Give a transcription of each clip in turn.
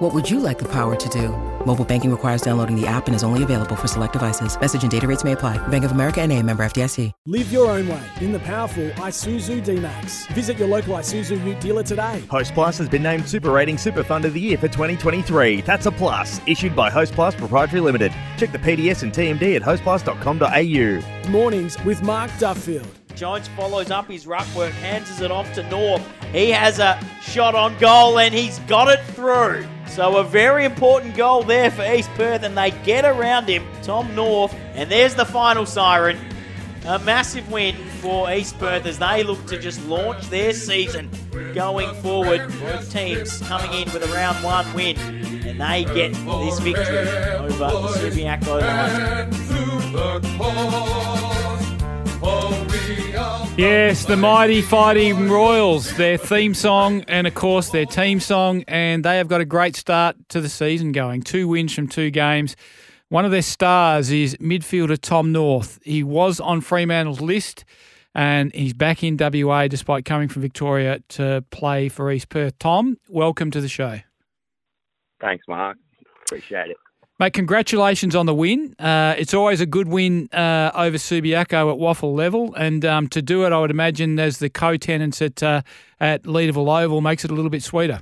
What would you like the power to do? Mobile banking requires downloading the app and is only available for select devices. Message and data rates may apply. Bank of America and a member FDIC. Live your own way in the powerful Isuzu D-Max. Visit your local Isuzu Ute dealer today. Hostplus has been named Super Rating Super Fund of the Year for 2023. That's a plus. Issued by Host Plus Proprietary Limited. Check the PDS and TMD at hostplus.com.au. Mornings with Mark Duffield. Jones follows up his ruck work, hands it off to North. He has a shot on goal and he's got it through. So a very important goal there for East Perth and they get around him, Tom North. And there's the final siren. A massive win for East Perth as they look to just launch their season going forward. Both teams coming in with a round one win and they get this victory over the Subiaco Yes, the mighty fighting Royals, their theme song and of course their team song, and they have got a great start to the season going. Two wins from two games. One of their stars is midfielder Tom North. He was on Fremantle's list and he's back in WA despite coming from Victoria to play for East Perth. Tom, welcome to the show. Thanks, Mark. Appreciate it. Mate, congratulations on the win. Uh, it's always a good win uh, over Subiaco at WAFL level, and um, to do it, I would imagine as the co-tenants at uh, at Leederville Oval makes it a little bit sweeter.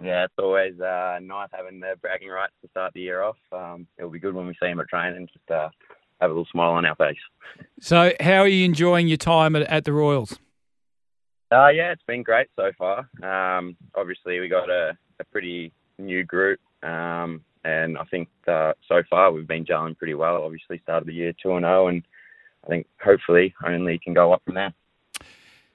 Yeah, it's always uh, nice having the bragging rights to start the year off. Um, it'll be good when we see him at training, just uh, have a little smile on our face. So, how are you enjoying your time at, at the Royals? Uh, yeah, it's been great so far. Um, obviously, we got a, a pretty new group. Um, and I think uh, so far we've been gelling pretty well. Obviously, started the year two and zero, and I think hopefully only can go up from there.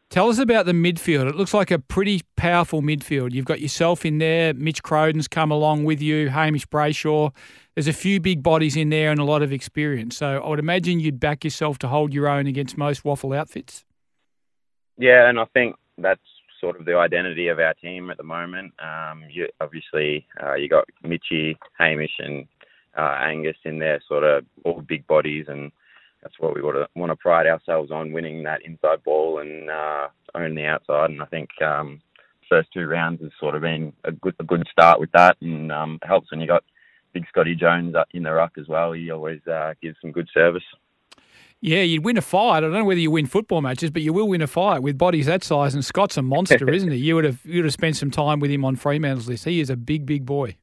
Tell us about the midfield. It looks like a pretty powerful midfield. You've got yourself in there. Mitch Crowden's come along with you. Hamish Brayshaw. There's a few big bodies in there and a lot of experience. So I would imagine you'd back yourself to hold your own against most WAFL outfits. Yeah, and I think that's sort of the identity of our team at the moment. Um, you, obviously, uh, you got Mitchy, Hamish, and uh, Angus in there, sort of all big bodies, and that's what we want to want to pride ourselves on, winning that inside ball and uh, own the outside. And I think um, first two rounds has sort of been a good a good start with that, and um, helps when you got big Scotty Jones in the ruck as well. He always uh, gives some good service. Yeah, you'd win a fight. I don't know whether you win football matches, but you will win a fight with bodies that size. And Scott's a monster, isn't he? You would have you would have spent some time with him on Fremantle's list. He is a big, big boy.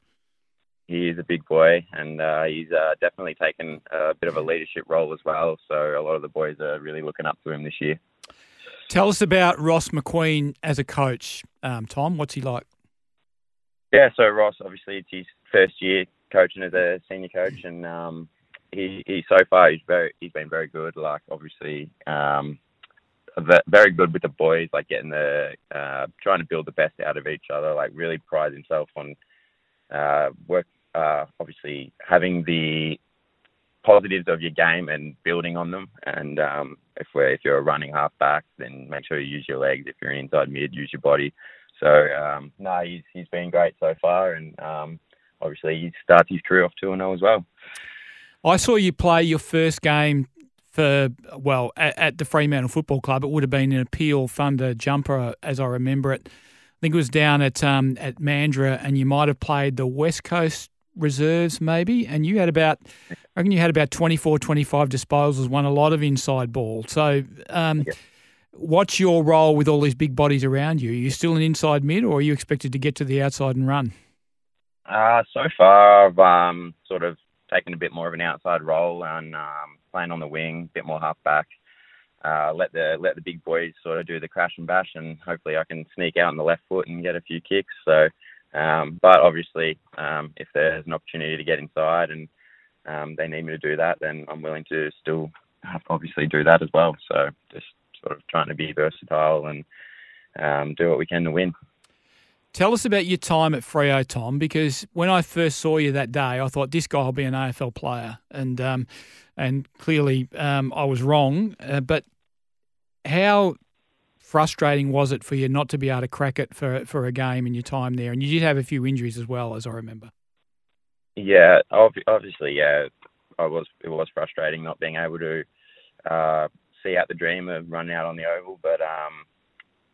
He is a big boy, and uh, he's uh, definitely taken a bit of a leadership role as well. So a lot of the boys are really looking up to him this year. Tell us about Ross McQueen as a coach, um, Tom. What's he like? Yeah, so Ross, obviously, it's his first year coaching as a senior coach, and um, he, he so far he's very he's been very good. Like obviously, um, very good with the boys, like getting the uh, trying to build the best out of each other. Like really prides himself on uh, work. Uh, obviously, having the positives of your game and building on them. And um, if we're if you're a running half back, then make sure you use your legs. If you're an inside mid, use your body. So um, no, he's he's been great so far, and um, obviously he starts his career off two and zero as well. I saw you play your first game for well at, at, the Fremantle Football Club. It would have been an Peel Thunder jumper, as I remember it. I think it was down at um, at Mandurah, and you might have played the West Coast reserves maybe, and you had about I reckon you had about 24, 25 disposals, won a lot of inside ball. So. Um, What's your role with all these big bodies around you? Are you still an inside mid, or are you expected to get to the outside and run? Uh, so far, I've um, sort of taking a bit more of an outside role and um, playing on the wing, a bit more halfback. Uh, let the let the big boys sort of do the crash and bash, and hopefully I can sneak out on the left foot and get a few kicks. So, um, but obviously, um, if there's an opportunity to get inside and um, they need me to do that, then I'm willing to still obviously do that as well. So, just sort of trying to be versatile and um, do what we can to win. Tell us about your time at Freo, Tom, because when I first saw you that day, I thought this guy will be an AFL player, and um, and clearly um, I was wrong. Uh, but how frustrating was it for you not to be able to crack it for for a game in your time there? And you did have a few injuries as well, as I remember. Yeah, obviously, yeah, I was. It was frustrating not being able to uh, see out the dream of running out on the oval, but um,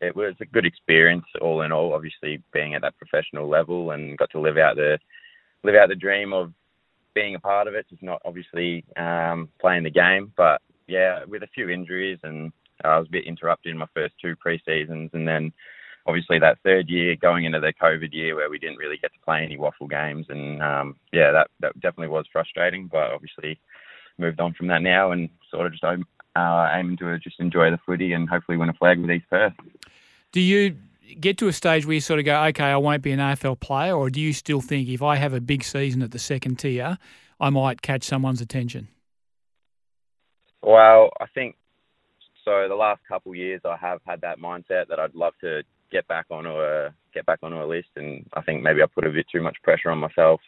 it was a good experience all in all. Obviously, being at that professional level and got to live out the live out the dream of being a part of it. Just not obviously um, playing the game, but yeah, with a few injuries and I was a bit interrupted in my first two pre-seasons, and then obviously that third year going into the COVID year where we didn't really get to play any WAFL games, and um, yeah, that that definitely was frustrating. But obviously moved on from that now and sort of just uh, aiming to just enjoy the footy and hopefully win a flag with East Perth. Do you get to a stage where you sort of go, okay, I won't be an AFL player, or do you still think if I have a big season at the second tier, I might catch someone's attention? Well, I think so. The last couple of years, I have had that mindset that I'd love to get back onto a get back onto a list, and I think maybe I put a bit too much pressure on myself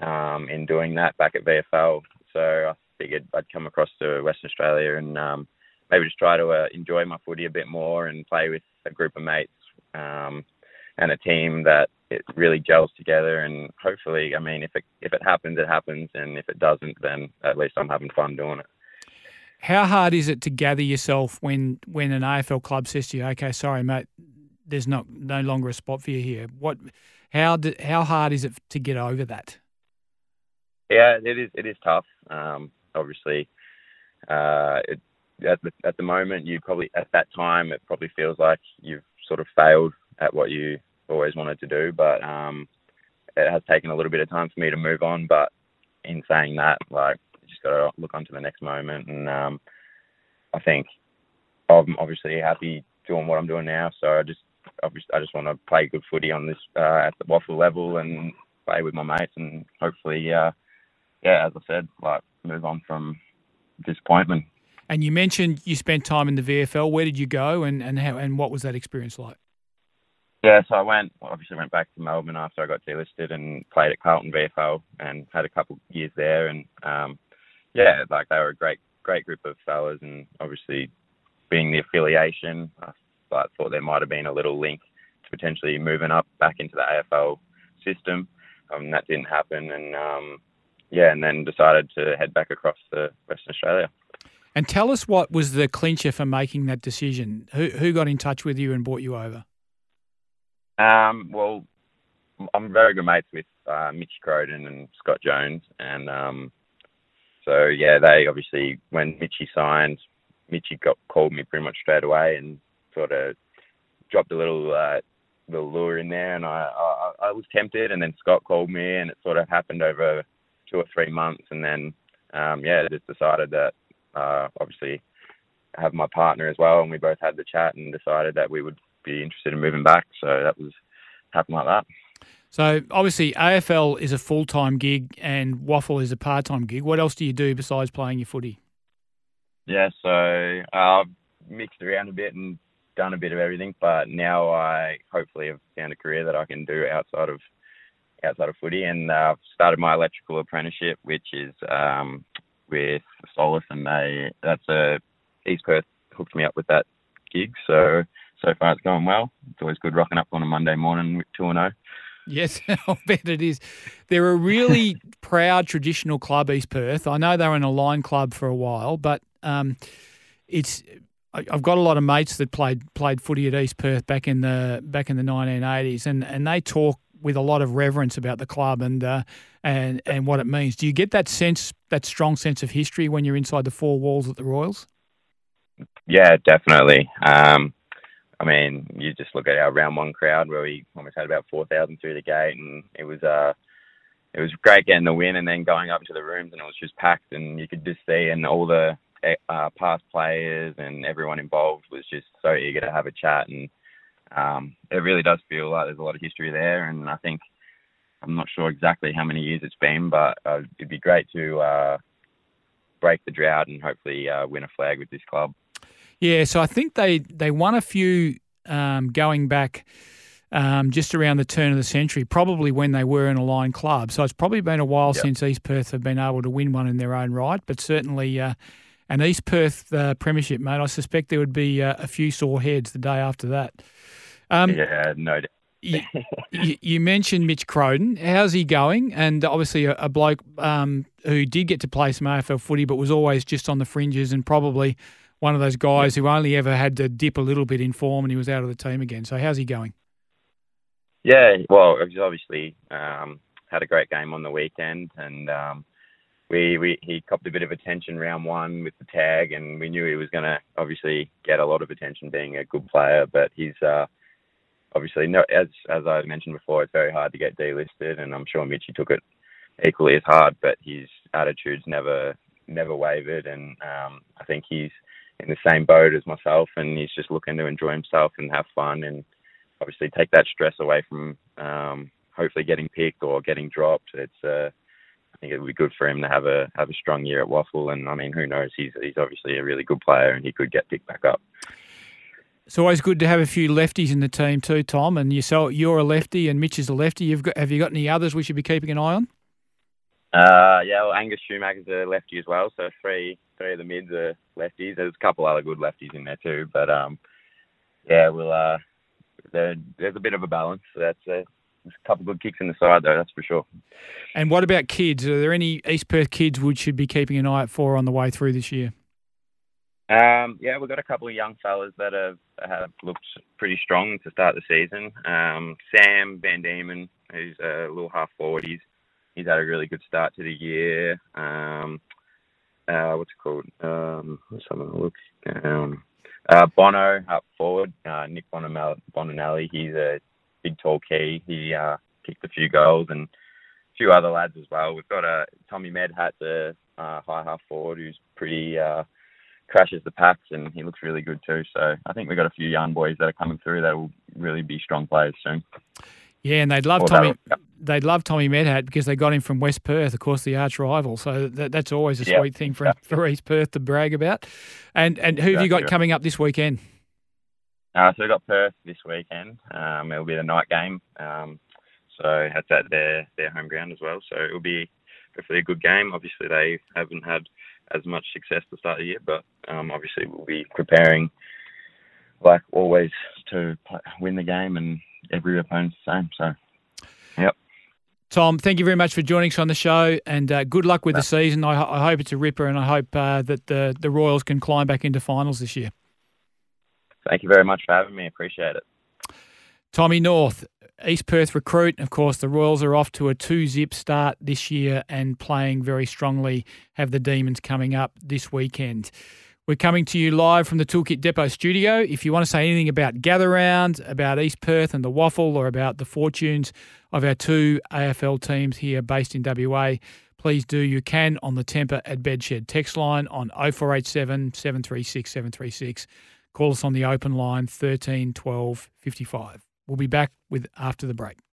um, in doing that back at VFL. So I figured I'd come across to Western Australia and um, maybe just try to uh, enjoy my footy a bit more and play with a group of mates um, and a team that it really gels together. And hopefully, I mean, if it if it happens, it happens, and if it doesn't, then at least I'm having fun doing it. How hard is it to gather yourself when when an AFL club says to you, "Okay, sorry, mate, there's not no longer a spot for you here"? What, how do, how hard is it to get over that? Yeah, it is. It is tough. Um, obviously, uh, it, at the at the moment, you probably at that time it probably feels like you've sort of failed at what you always wanted to do. But um, it has taken a little bit of time for me to move on. But in saying that, like, just got to look on to the next moment. And um, I think I'm obviously happy doing what I'm doing now. So I just obviously I just want to play good footy on this uh, at the WAFL level and play with my mates and hopefully, uh, yeah, as I said, like move on from disappointment. And you mentioned you spent time in the VFL. Where did you go, and, and how and what was that experience like? Yeah, so I went obviously went back to Melbourne after I got delisted and played at Carlton VFL and had a couple years there and um, yeah, like they were a great great group of fellas and obviously being the affiliation, I, I thought there might have been a little link to potentially moving up back into the AFL system. Um, that didn't happen and um, yeah, and then decided to head back across to Western Australia. And tell us what was the clincher for making that decision? Who who got in touch with you and brought you over? Um, well, I'm very good mates with uh, Mitch Crowden and Scott Jones, and um, so yeah, they obviously when Mitchy signed, Mitchy got called me pretty much straight away and sort of dropped a little uh, little lure in there, and I, I I was tempted, and then Scott called me, and it sort of happened over two or three months, and then um, yeah, just decided that uh, obviously have my partner as well, and we both had the chat and decided that we would be interested in moving back. So that was happened like that. So obviously AFL is a full time gig and WAFL is a part time gig. What else do you do besides playing your footy? Yeah, so uh, I've mixed around a bit and done a bit of everything, but now I hopefully have found a career that I can do outside of outside of footy, and uh, I've started my electrical apprenticeship, which is um, with Solus, and they that's a East Perth hooked me up with that gig, so so far it's going well. It's always good rocking up on a Monday morning with 2 0. Yes, I'll bet it is. They're a really proud traditional club, East Perth. I know they were in a line club for a while, but um, it's I've got a lot of mates that played played footy at East Perth back in the back in the 1980s, and, and they talk with a lot of reverence about the club and uh, and and what it means. Do you get that sense, that strong sense of history when you're inside the four walls at the Royals? Yeah, definitely. Um, I mean, you just look at our round one crowd where we almost had about four thousand through the gate, and it was uh, it was great getting the win, and then going up into the rooms, and it was just packed, and you could just see, and all the uh, past players and everyone involved was just so eager to have a chat, and um, it really does feel like there's a lot of history there, and I think I'm not sure exactly how many years it's been, but uh, it'd be great to uh, break the drought and hopefully uh, win a flag with this club. Yeah, so I think they they won a few um, going back um, just around the turn of the century, probably when they were an aligned club. So it's probably been a while Yep. since East Perth have been able to win one in their own right, but certainly uh, an East Perth uh, premiership, mate. I suspect there would be uh, a few sore heads the day after that. Um, yeah, no doubt. you, you, mentioned Mitch Crowden. How's he going? And obviously, a, a bloke um, who did get to play some AFL footy, but was always just on the fringes, and probably one of those guys who only ever had to dip a little bit in form, and he was out of the team again. So, how's he going? Yeah, well, he's obviously um, had a great game on the weekend, and um, we, we he copped a bit of attention round one with the tag, and we knew he was going to obviously get a lot of attention being a good player, but he's uh, obviously no as as I mentioned before, it's very hard to get delisted, and I'm sure Mitchy took it equally as hard, but his attitude's never never wavered, and um, I think he's in the same boat as myself, and he's just looking to enjoy himself and have fun, and obviously take that stress away from um, hopefully getting picked or getting dropped. It's uh, I think it would be good for him to have a have a strong year at WAFL, and I mean, who knows? He's he's obviously a really good player, and he could get picked back up. It's always good to have a few lefties in the team too, Tom. And yourself, you're a lefty, and Mitch is a lefty. You've got, have you got any others we should be keeping an eye on? Uh, yeah, well, Angus Schumacher's a lefty as well, so three three of the mids are lefties. There's a couple other good lefties in there too, but um, yeah, we'll uh, there, there's a bit of a balance. That's uh, there's a couple good kicks in the side though, that's for sure. And what about kids? Are there any East Perth kids we should be keeping an eye out for on the way through this year? Um, yeah, we've got a couple of young fellas that have, have looked pretty strong to start the season. Um, Sam Van Diemen, who's a little half forward, he's he's had a really good start to the year. Um, uh, what's it called? Um, a look. Um, uh, Bono up forward, uh, Nick Bonamel- Bonanelli. He's a big tall key. He uh, kicked a few goals and a few other lads as well. We've got a Tommy Medhat's a uh, high half forward who's pretty uh, crashes the packs and he looks really good too. So I think we've got a few young boys that are coming through that will really be strong players soon. Yeah, and they'd love Or Tommy. They'd love Tommy Medhat because they got him from West Perth, of course, the arch rival. So that, that's always a Yeah, sweet thing for for East Perth to brag about. And and who have you got coming up this weekend? Uh, so we've got Perth this weekend. Um, it'll be the night game. Um, so that's at their, their home ground as well. So it'll be hopefully a good game. Obviously they haven't had as much success to start the year, but um, obviously we'll be preparing like always to play, win the game and every opponent's the same. So yep. Tom, thank you very much for joining us on the show, and uh, good luck with the season. I, I hope it's a ripper, and I hope uh, that the the Royals can climb back into finals this year. thank you very much for having me. Appreciate it. Tommy North, East Perth recruit. Of course, the Royals are off to a two zip start this year and playing very strongly. Have the Demons coming up this weekend. We're coming to you live from the Toolkit Depot studio. If you want to say anything about Gather Round, about East Perth and the WAFL, or about the fortunes of our two AFL teams here based in WA, please do. You can on the Tempur at Bedshed text line on 0487 736 736. Call us on the open line 13 12 55. We'll be back with after the break.